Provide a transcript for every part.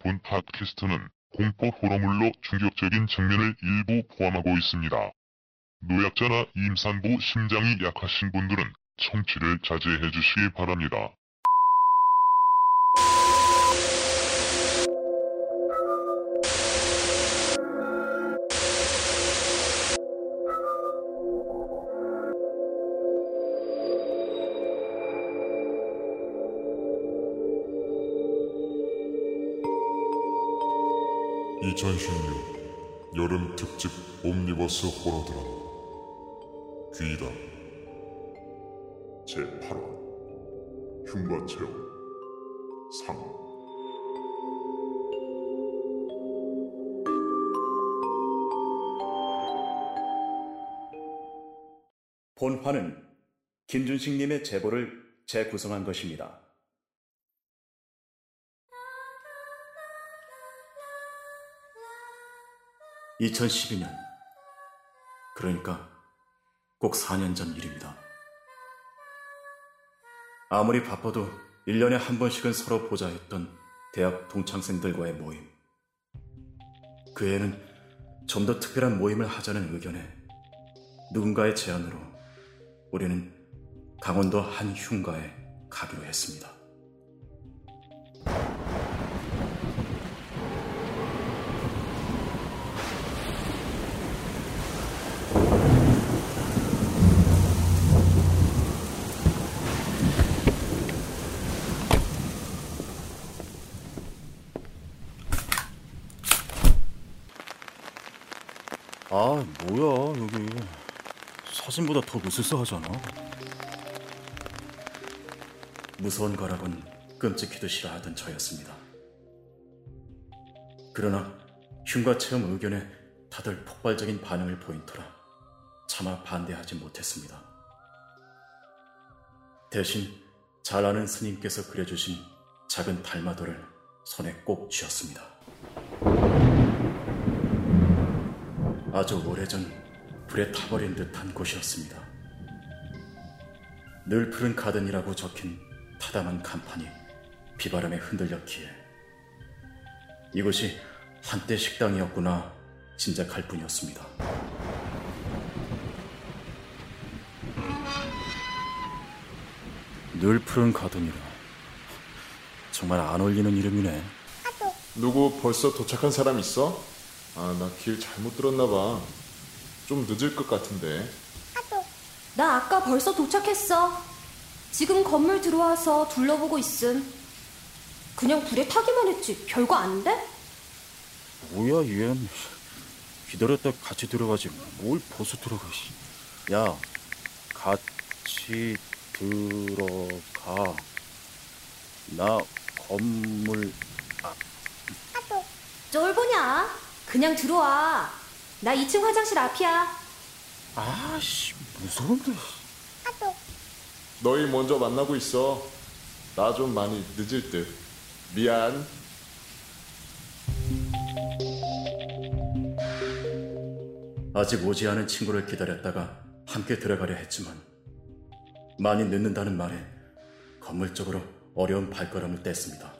본 팟캐스트는 공포 호러물로 충격적인 장면을 일부 포함하고 있습니다. 노약자나 임산부 심장이 약하신 분들은 청취를 자제해 주시기 바랍니다. (2016) 여름 특집 옴니버스 호러 드라마 귀다 제8화 흉과체험 3 본화는 김준식님의 제보를 재구성한 것입니다. 2012년. 그러니까 꼭 4년 전 일입니다. 아무리 바빠도 1년에 한 번씩은 서로 보자 했던 대학 동창생들과의 모임. 그 애는 좀 더 특별한 모임을 하자는 의견에 누군가의 제안으로 우리는 강원도 한 흉가에 가기로 했습니다. 아, 뭐야, 여기. 사진보다 더 무스스하잖아. 무서운 거라곤 끔찍히도 싫어하던 저였습니다. 그러나 흉가 체험 의견에 다들 폭발적인 반응을 보인 터라 차마 반대하지 못했습니다. 대신 잘 아는 스님께서 그려주신 작은 달마도를 손에 꼭 쥐었습니다. 아주 오래전 불에 타버린 듯한 곳이었습니다. 늘 푸른 가든이라고 적힌 타담한 간판이 비바람에 흔들렸기에 이곳이 한때 식당이었구나 짐작할 뿐이었습니다. 늘 푸른 가든이라 정말 안 어울리는 이름이네. 누구 벌써 도착한 사람 있어? 아, 나 길 잘못 들었나 봐. 좀 늦을 것 같은데. 나 아까 벌써 도착했어. 지금 건물 들어와서 둘러보고 있음. 그냥 불에 타기만 했지. 별거 안 돼? 뭐야 얘는 기다렸다 같이 들어가지 뭘 벌써 들어가 야 같이 들어가 나 건물 쫄 보냐? 그냥 들어와. 나 2층 화장실 앞이야. 아씨 무서운데 너희 먼저 만나고 있어. 나 좀 많이 늦을 듯. 미안. 아직 오지 않은 친구를 기다렸다가 함께 들어가려 했지만 많이 늦는다는 말에 건물 쪽으로 어려운 발걸음을 뗐습니다.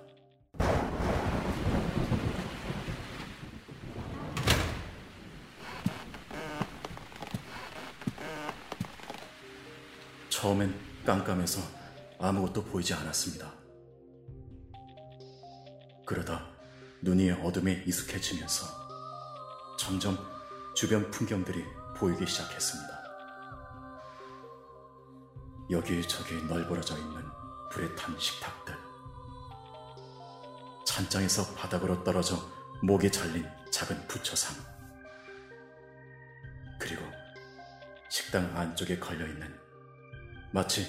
처음엔 깜깜해서 아무것도 보이지 않았습니다. 그러다 눈이 어둠에 익숙해지면서 점점 주변 풍경들이 보이기 시작했습니다. 여기저기 널브러져 있는 불에 탄 식탁들. 찬장에서 바닥으로 떨어져 목에 잘린 작은 부처상. 그리고 식당 안쪽에 걸려있는 마치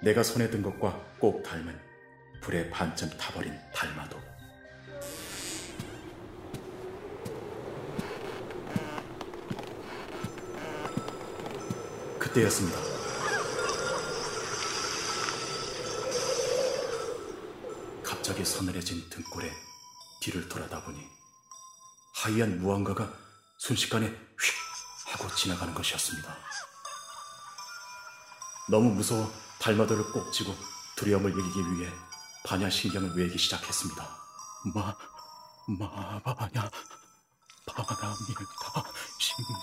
내가 손에 든 것과 꼭 닮은 불에 반쯤 타버린 달마도. 그때였습니다. 갑자기 서늘해진 등골에 뒤를 돌아다 보니 하얀 무언가가 순식간에 휙 하고 지나가는 것이었습니다. 너무 무서워 발마도를 꼭 쥐고 두려움을 이기기 위해 반야신경을 외기 시작했습니다. 마, 마바야 바람일다 신경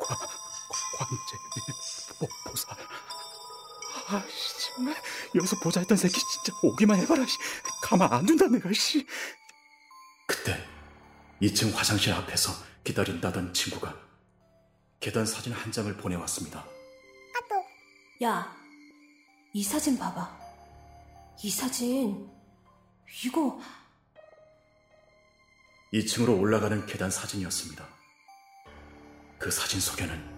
관 관제 보살 아씨 정말 여기서 보자 했던 새끼 진짜 오기만 해봐라 씨. 가만 안 둔다 내가 씨 그때 2층 화장실 앞에서 기다린다던 친구가 계단 사진 한 장을 보내왔습니다 야, 이 사진 봐봐. 이 사진, 이거 2층으로 올라가는 계단 사진이었습니다. 그 사진 속에는